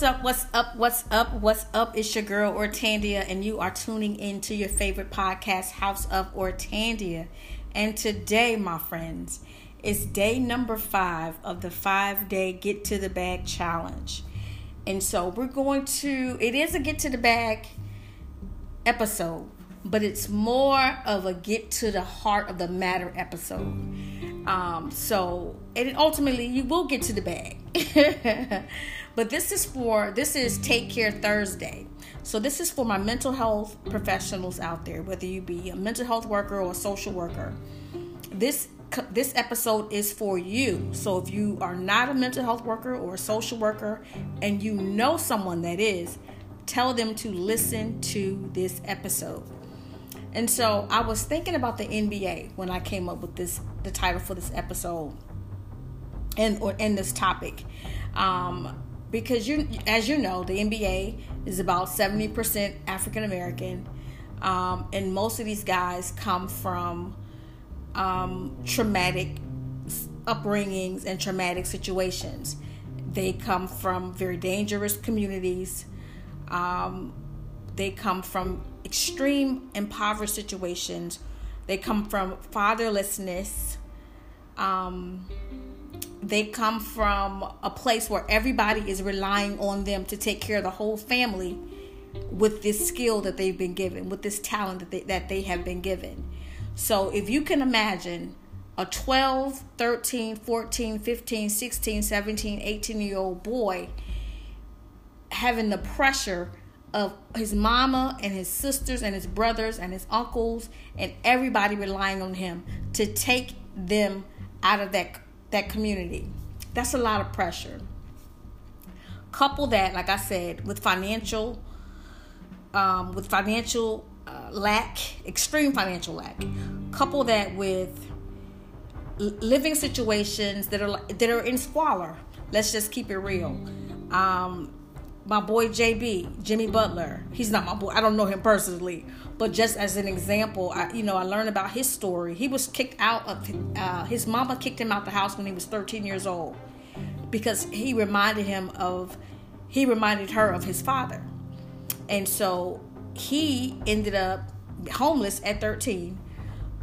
what's up? What's up? What's up? What's up? It's your girl Ortandia, and you are tuning in to your favorite podcast, House of Ortandia. And today, my friends, is day number five of the five day Get to the Bag Challenge. And so we're going to, it is a Get to the Bag episode, but it's more of a Get to the Heart of the Matter episode. Um, so, and ultimately, you will get to the bag. but this is for, this is Take Care Thursday. So, this is for my mental health professionals out there, whether you be a mental health worker or a social worker. This this episode is for you. So if you are not a mental health worker or a social worker and you know someone that is, tell them to listen to this episode. And so I was thinking about the NBA when I came up with this the title for this episode and or in this topic. Um, because you as you know, the NBA is about 70% African American. Um, and most of these guys come from um, traumatic upbringings and traumatic situations. They come from very dangerous communities. Um, they come from extreme impoverished situations. They come from fatherlessness. Um, they come from a place where everybody is relying on them to take care of the whole family with this skill that they've been given, with this talent that they, that they have been given. So if you can imagine a 12, 13, 14, 15, 16, 17, 18 year old boy having the pressure of his mama and his sisters and his brothers and his uncles and everybody relying on him to take them out of that that community. That's a lot of pressure. Couple that, like I said, with financial um, with financial uh, lack, extreme financial lack. Couple that with living situations that are that are in squalor. Let's just keep it real. Um, my boy JB, Jimmy Butler. He's not my boy. I don't know him personally, but just as an example, I, you know, I learned about his story. He was kicked out of uh, his mama kicked him out the house when he was 13 years old because he reminded him of he reminded her of his father, and so he ended up homeless at 13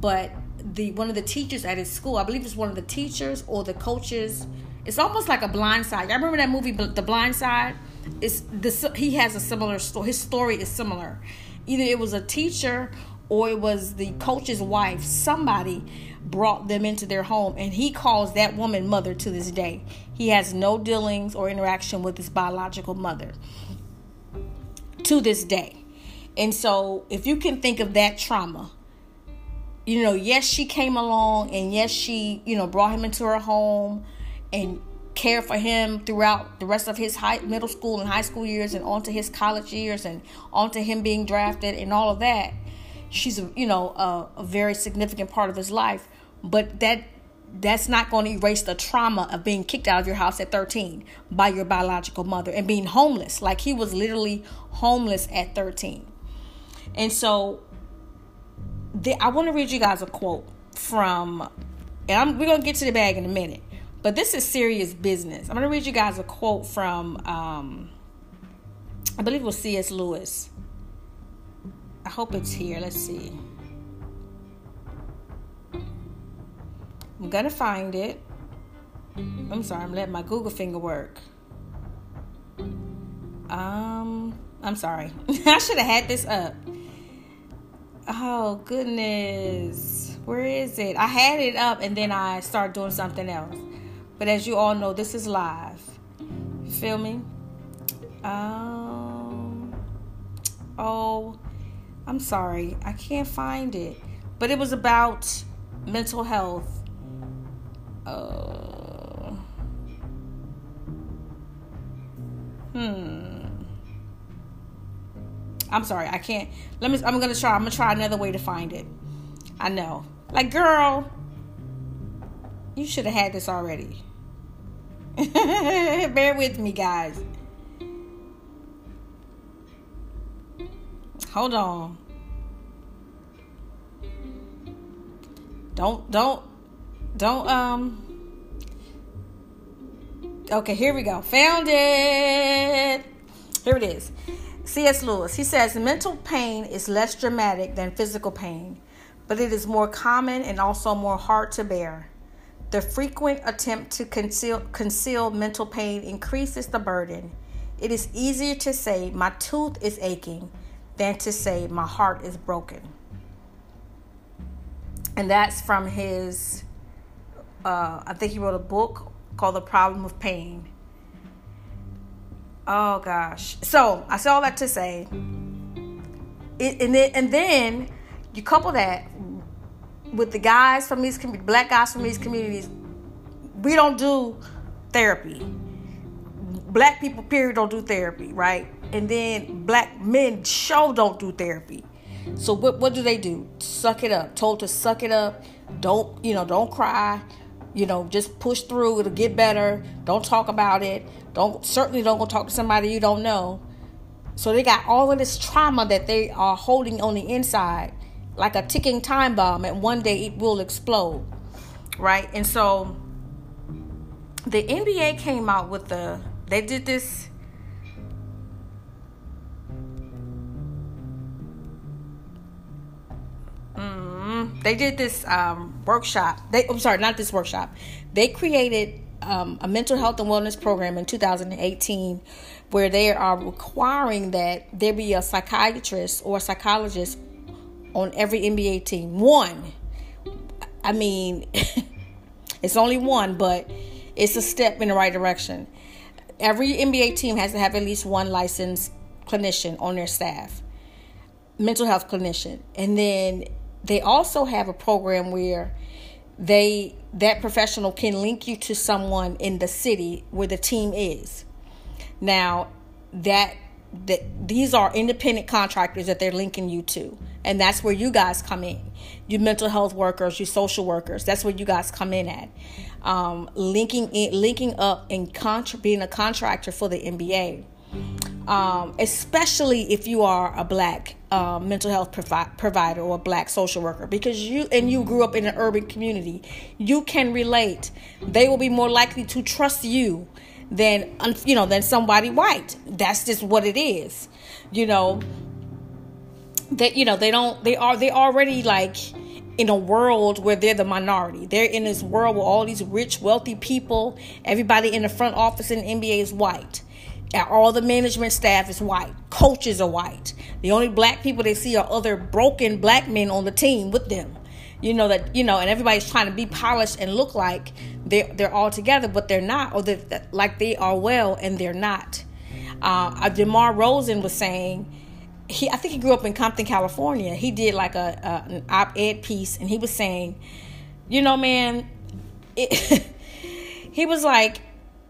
but the one of the teachers at his school i believe it's one of the teachers or the coaches it's almost like a blind side i remember that movie the blind side is the he has a similar story his story is similar. Either it was a teacher or it was the coach's wife. Somebody brought them into their home and he calls that woman mother to this day. He has no dealings or interaction with his biological mother to this day. And so, if you can think of that trauma, you know, yes, she came along and yes, she, you know, brought him into her home and cared for him throughout the rest of his high, middle school and high school years and onto his college years and onto him being drafted and all of that. She's, a, you know, a, a very significant part of his life. But that that's not going to erase the trauma of being kicked out of your house at 13 by your biological mother and being homeless. Like he was literally homeless at 13. And so the, I want to read you guys a quote from, and I'm, we're going to get to the bag in a minute, but this is serious business. I'm going to read you guys a quote from, um, I believe it was C.S. Lewis. I hope it's here. Let's see. I'm going to find it. I'm sorry, I'm letting my Google finger work. Um, I'm sorry. I should have had this up. Oh goodness. Where is it? I had it up and then I started doing something else. But as you all know, this is live. You feel me? Um Oh, I'm sorry. I can't find it. But it was about mental health. Uh, hmm. I'm sorry, I can't. Let me. I'm gonna try. I'm gonna try another way to find it. I know. Like, girl, you should have had this already. Bear with me, guys. Hold on. Don't don't don't um Okay, here we go. Found it. Here it is. C.S. Lewis. He says mental pain is less dramatic than physical pain, but it is more common and also more hard to bear. The frequent attempt to conceal, conceal mental pain increases the burden. It is easier to say, My tooth is aching, than to say, My heart is broken. And that's from his, uh, I think he wrote a book called The Problem of Pain. Oh gosh. So I say all that to say, it, and then and then you couple that with the guys from these black guys from these communities. We don't do therapy. Black people, period, don't do therapy, right? And then black men show don't do therapy. So what what do they do? Suck it up. Told to suck it up. Don't you know? Don't cry. You know, just push through. It'll get better. Don't talk about it. Don't certainly don't go talk to somebody you don't know. So they got all of this trauma that they are holding on the inside, like a ticking time bomb, and one day it will explode, right? And so the NBA came out with the they did this mm, they did this um, workshop. They, I'm sorry, not this workshop. They created um, a mental health and wellness program in 2018 where they are requiring that there be a psychiatrist or a psychologist on every NBA team. One. I mean, it's only one, but it's a step in the right direction. Every NBA team has to have at least one licensed clinician on their staff, mental health clinician. And then they also have a program where they that professional can link you to someone in the city where the team is. Now, that that these are independent contractors that they're linking you to. And that's where you guys come in. You mental health workers you social workers that's where you guys come in at. Um, linking in linking up and contra- being a contractor for the nba um, especially if you are a black uh, mental health provi- provider or a black social worker. Because you and you grew up in an urban community you can relate. They will be more likely to trust you than you know than somebody white that's just what it is you know that you know they don't they are they already like in a world where they're the minority. They're in this world where all these rich, wealthy people, everybody in the front office in the NBA is white. All the management staff is white. Coaches are white. The only black people they see are other broken black men on the team with them. You know that you know, and everybody's trying to be polished and look like they're they're all together, but they're not, or they're, like they are well and they're not. Uh, DeMar DeRozan was saying he, I think he grew up in Compton, California. He did like a, a an op-ed piece, and he was saying, you know, man, he was like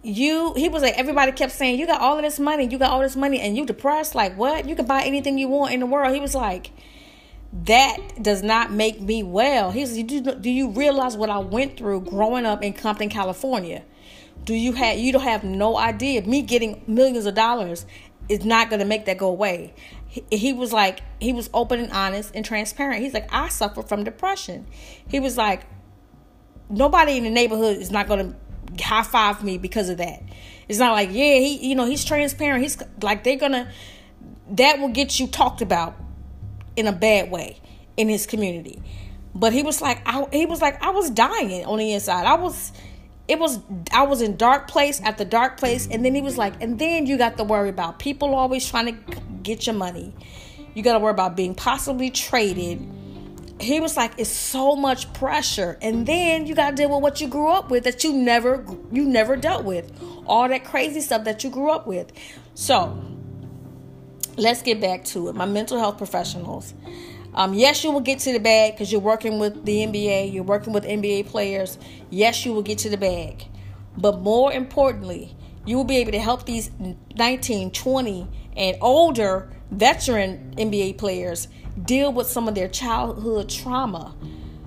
you he was like everybody kept saying you got all of this money you got all this money and you depressed like what you can buy anything you want in the world he was like that does not make me well. He says do, you realize what i went through growing up in compton california? Do you have you don't have no idea. Me getting millions of dollars is not going to make that go away. He, he was like he was open and honest and transparent. He's like i suffer from depression. He was like nobody in the neighborhood is not going to high five me because of that. It's not like, yeah, he, you know, he's transparent. He's like, they're gonna, that will get you talked about in a bad way in his community. But he was like, I, he was like, I was dying on the inside. I was, it was, I was in dark place after dark place. And then he was like, and then you got to worry about people always trying to get your money. You got to worry about being possibly traded he was like it's so much pressure and then you got to deal with what you grew up with that you never you never dealt with all that crazy stuff that you grew up with so let's get back to it. My mental health professionals. Um, yes you will get to the bag because you're working with the nba you're working with nba players. Yes you will get to the bag. But more importantly you will be able to help these 19 20 and older veteran nba players deal with some of their childhood trauma.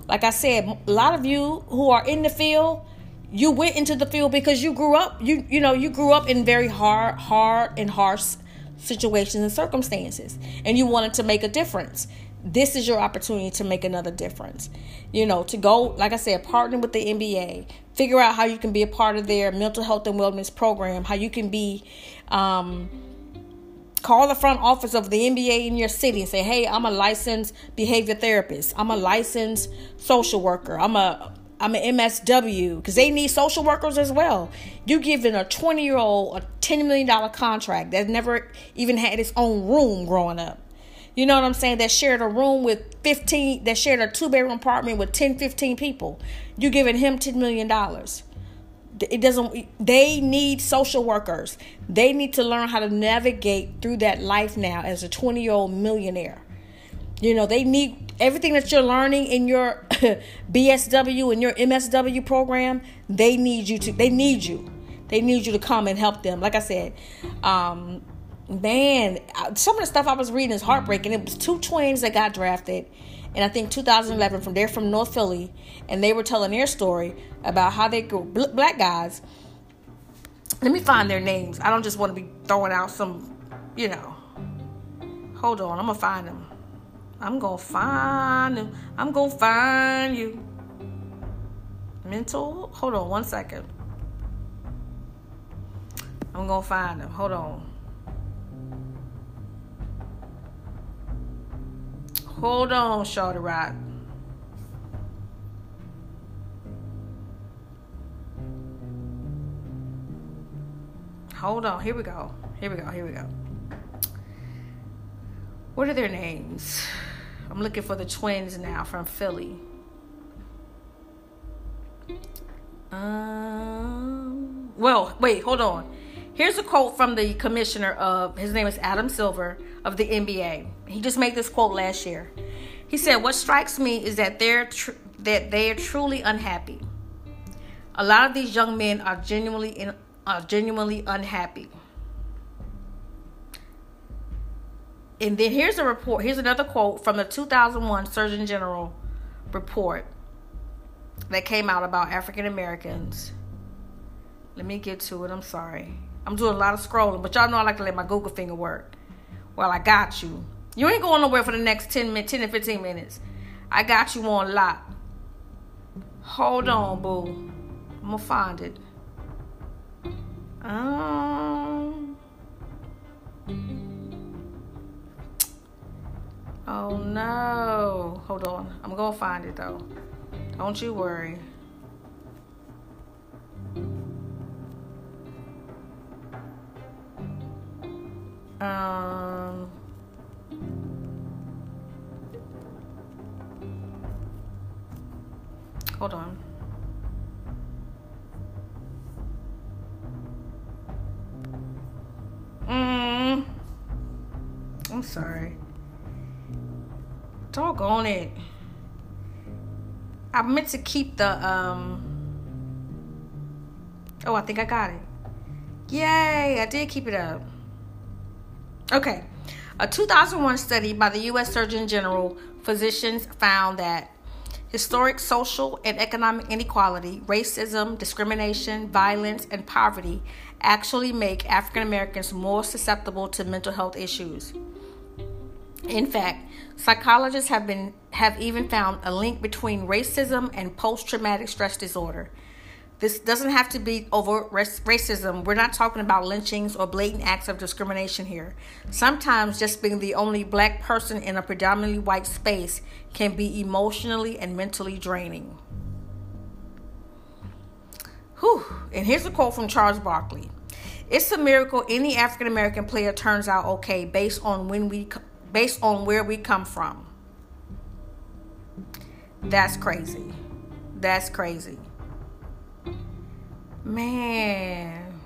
Like I said, a lot of you who are in the field, you went into the field because you grew up, you you know, you grew up in very hard, hard and harsh situations and circumstances, and you wanted to make a difference. this is your opportunity to make another difference. You know, to go, like I said, partner with the NBA, figure out how you can be a part of their mental health and wellness program, how you can be, um, call the front office of the NBA in your city and say, hey, I'm a licensed behavior therapist, I'm a licensed social worker, I'm a I'm an MSW because they need social workers as well. You giving a 20 year old a $10 million contract that never even had its own room growing up. You know what I'm saying? That shared a room with 15, that shared a two bedroom apartment with 10, 15 people. You giving him $10 million. It doesn't, they need social workers. They need to learn how to navigate through that life now as a 20 year old millionaire. You know, they need everything that you're learning in your BSW and your MSW program. They need you to, they need you. They need you to come and help them. Like I said, um, man, some of the stuff I was reading is heartbreaking. It was two twins that got drafted, and I think 2011 from there from North Philly, and they were telling their story about how they go black guys. Let me find their names. I don't just want to be throwing out some, you know. Hold on, I'm gonna find them. I'm gonna find them. I'm gonna find you. Mental. Hold on one second. I'm gonna find them. Hold on. Hold on, Shorty Rock. Hold on. Here we go. Here we go. Here we go. What are their names? I'm looking for the twins now from Philly. Um, well, wait, hold on. Here's a quote from the commissioner of his name is Adam Silver of the NBA. He just made this quote last year. He said, "What strikes me is that they're tr- that they are truly unhappy. A lot of these young men are genuinely in, are genuinely unhappy." And then here's a report. Here's another quote from the 2001 Surgeon General report that came out about African Americans. Let me get to it. I'm sorry. I'm doing a lot of scrolling, but y'all know I like to let my Google finger work. Well, I got you. You ain't going nowhere for the next 10 minutes, 10 to 15 minutes. I got you on lock. Hold on, boo. I'm gonna find it. Um. Oh no. Hold on. I'm gonna find it though. Don't you worry. Um, hold on. Mm, I'm sorry. Doggone it. I meant to keep the um Oh, I think I got it. Yay, I did keep it up. Okay. A 2001 study by the U.S. Surgeon General physicians found that historic social and economic inequality, racism, discrimination, violence, and poverty actually make African Americans more susceptible to mental health issues. In fact, psychologists have been have even found a link between racism and post-traumatic stress disorder. This doesn't have to be over racism. We're not talking about lynchings or blatant acts of discrimination here. Sometimes just being the only black person in a predominantly white space can be emotionally and mentally draining. Whew. And here's a quote from Charles Barkley. It's a miracle any African American player turns out okay based on when we based on where we come from. That's crazy. That's crazy. Man.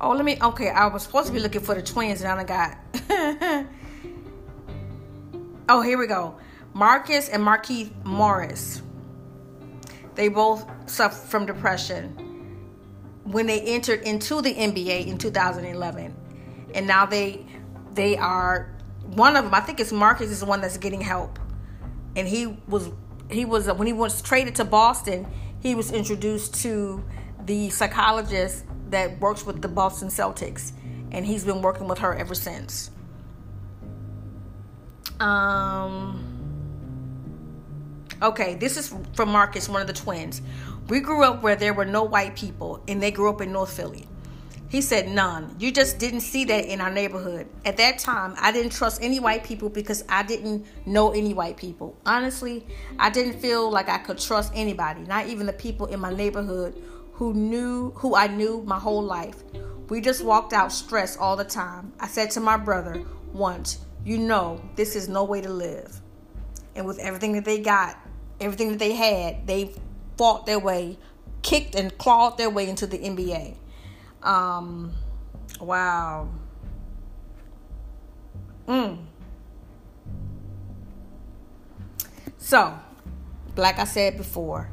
Oh, let me. Okay, I was supposed to be looking for the twins, and I got. oh, here we go. Marcus and Markieff Morris. They both suffered from depression when they entered into the NBA in 2011, and now they they are one of them. I think it's Marcus is the one that's getting help, and he was he was when he was traded to Boston, he was introduced to the psychologist that works with the Boston Celtics, and he's been working with her ever since. Um. Okay, this is from Marcus, one of the twins. We grew up where there were no white people, and they grew up in North Philly. He said, None. You just didn't see that in our neighborhood. At that time, I didn't trust any white people because I didn't know any white people. Honestly, I didn't feel like I could trust anybody, not even the people in my neighborhood who knew who I knew my whole life. We just walked out stressed all the time. I said to my brother once, You know, this is no way to live. And with everything that they got, everything that they had, they fought their way, kicked and clawed their way into the NBA. Um, wow. Mm. So, like I said before,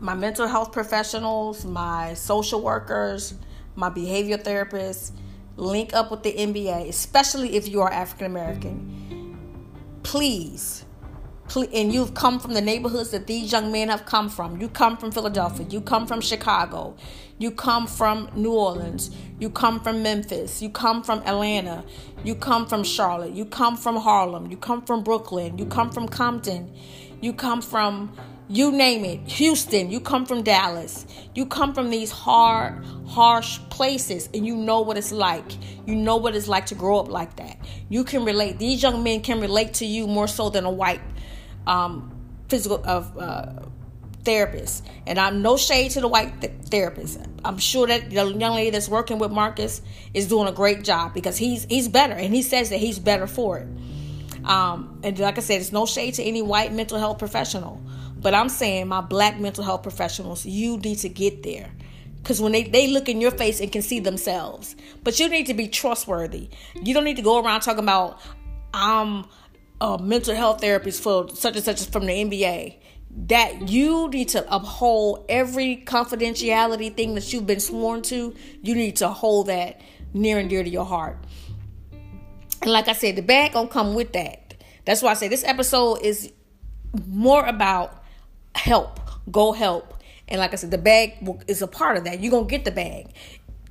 my mental health professionals, my social workers, my behavior therapists link up with the NBA, especially if you are African American. Please and you've come from the neighborhoods that these young men have come from. You come from Philadelphia. You come from Chicago. You come from New Orleans. You come from Memphis. You come from Atlanta. You come from Charlotte. You come from Harlem. You come from Brooklyn. You come from Compton. You come from, you name it, Houston. You come from Dallas. You come from these hard, harsh places and you know what it's like. You know what it's like to grow up like that. You can relate. These young men can relate to you more so than a white um, physical of uh, therapists, and I'm no shade to the white th- therapist. I'm sure that the young lady that's working with Marcus is doing a great job because he's he's better, and he says that he's better for it. Um, and like I said, it's no shade to any white mental health professional, but I'm saying my black mental health professionals, you need to get there. Because when they, they look in your face and can see themselves. But you need to be trustworthy. You don't need to go around talking about, I'm a mental health therapist for such and such from the NBA that you need to uphold every confidentiality thing that you've been sworn to. You need to hold that near and dear to your heart. And like I said, the bag gonna come with that. That's why I say this episode is more about help. Go help. And like I said, the bag is a part of that. You're gonna get the bag.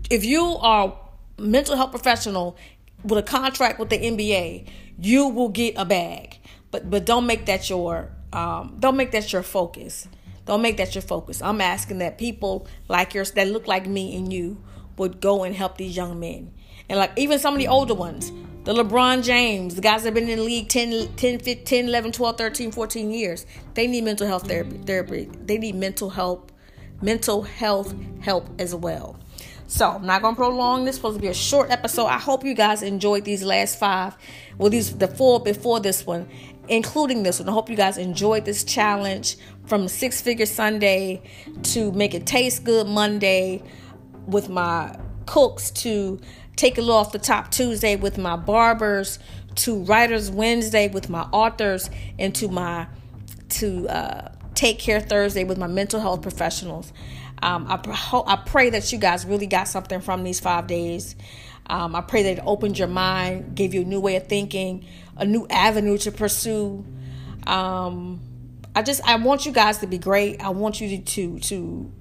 If you are mental health professional with a contract with the NBA, you will get a bag. But but don't make that your um, don't make that your focus. Don't make that your focus. I'm asking that people like yours that look like me and you would go and help these young men. And like even some of the older ones, the LeBron James, the guys that have been in the league 10, 10, 15, 11, 12, 13, 14 years, they need mental health therapy. therapy. They need mental health, mental health help as well. So I'm not gonna prolong this. supposed to be a short episode. I hope you guys enjoyed these last five. Well, these the four before this one, including this one. I hope you guys enjoyed this challenge from Six Figure Sunday to Make It Taste Good Monday with my cooks to Take a little off the top Tuesday with my barbers to Writers Wednesday with my authors and to my to uh, Take Care Thursday with my mental health professionals. Um, I, I pray that you guys really got something from these five days. Um, I pray that it opened your mind, gave you a new way of thinking, a new avenue to pursue. Um, I just I want you guys to be great. I want you to to, to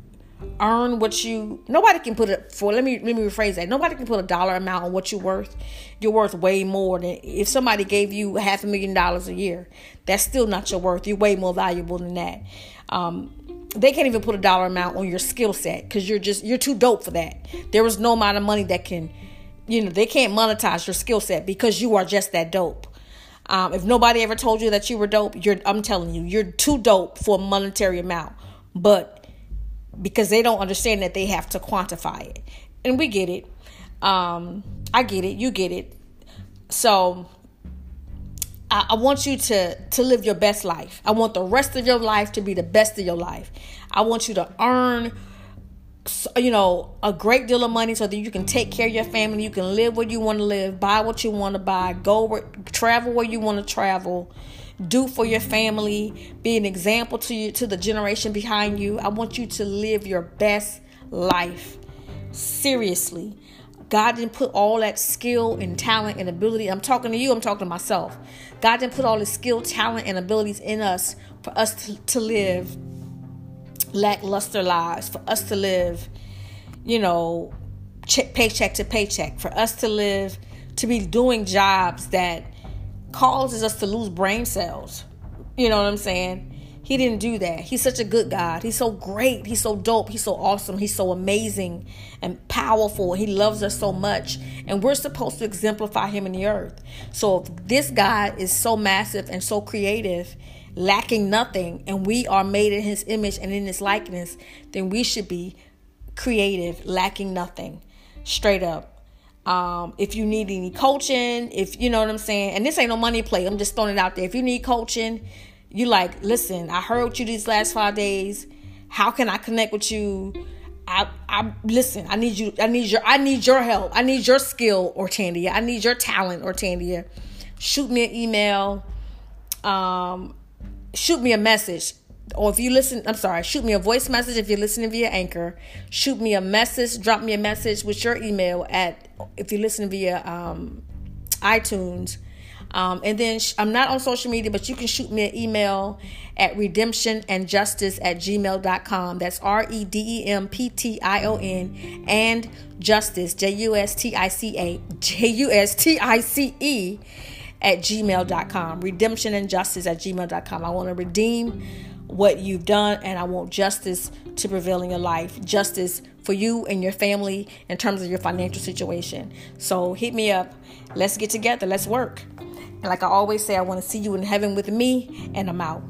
earn what you nobody can put it for let me let me rephrase that nobody can put a dollar amount on what you're worth you're worth way more than if somebody gave you half a million dollars a year that's still not your worth you're way more valuable than that um, they can't even put a dollar amount on your skill set because you're just you're too dope for that. There is no amount of money that can, you know, they can't monetize your skill set because you are just that dope. Um, if nobody ever told you that you were dope, you're I'm telling you, you're too dope for a monetary amount. But because they don't understand that they have to quantify it, and we get it. Um, I get it. You get it. So I, I want you to to live your best life. I want the rest of your life to be the best of your life. I want you to earn you know a great deal of money so that you can take care of your family you can live where you want to live buy what you want to buy go where, travel where you want to travel do for your family be an example to you to the generation behind you i want you to live your best life seriously God didn't put all that skill and talent and ability. I'm talking to you, I'm talking to myself. God didn't put all the skill, talent, and abilities in us for us to, to live lackluster lives, for us to live, you know, check, paycheck to paycheck, for us to live, to be doing jobs that causes us to lose brain cells. You know what I'm saying? He didn't do that. He's such a good God. He's so great. He's so dope. He's so awesome. He's so amazing and powerful. He loves us so much. And we're supposed to exemplify him in the earth. So if this God is so massive and so creative, lacking nothing, and we are made in his image and in his likeness, then we should be creative, lacking nothing. Straight up. Um, if you need any coaching, if you know what I'm saying, and this ain't no money play, I'm just throwing it out there. If you need coaching, you like, listen, I heard you these last five days. How can I connect with you? I, I listen. I need you. I need your. I need your help. I need your skill, Ortandia. I need your talent, Ortandia. Shoot me an email. Um, shoot me a message, or if you listen, I'm sorry. Shoot me a voice message if you're listening via Anchor. Shoot me a message. Drop me a message with your email at if you're listening via um, iTunes um, and then sh- I'm not on social media, but you can shoot me an email at redemptionandjustice at gmail.com. That's R E D E M P T I O N and justice, J U S T I C A, J U S T I C E at gmail.com. Redemption and justice at gmail.com. I want to redeem what you've done and I want justice to prevail in your life. Justice for you and your family in terms of your financial situation. So hit me up. Let's get together. Let's work. And like I always say, I want to see you in heaven with me, and I'm out.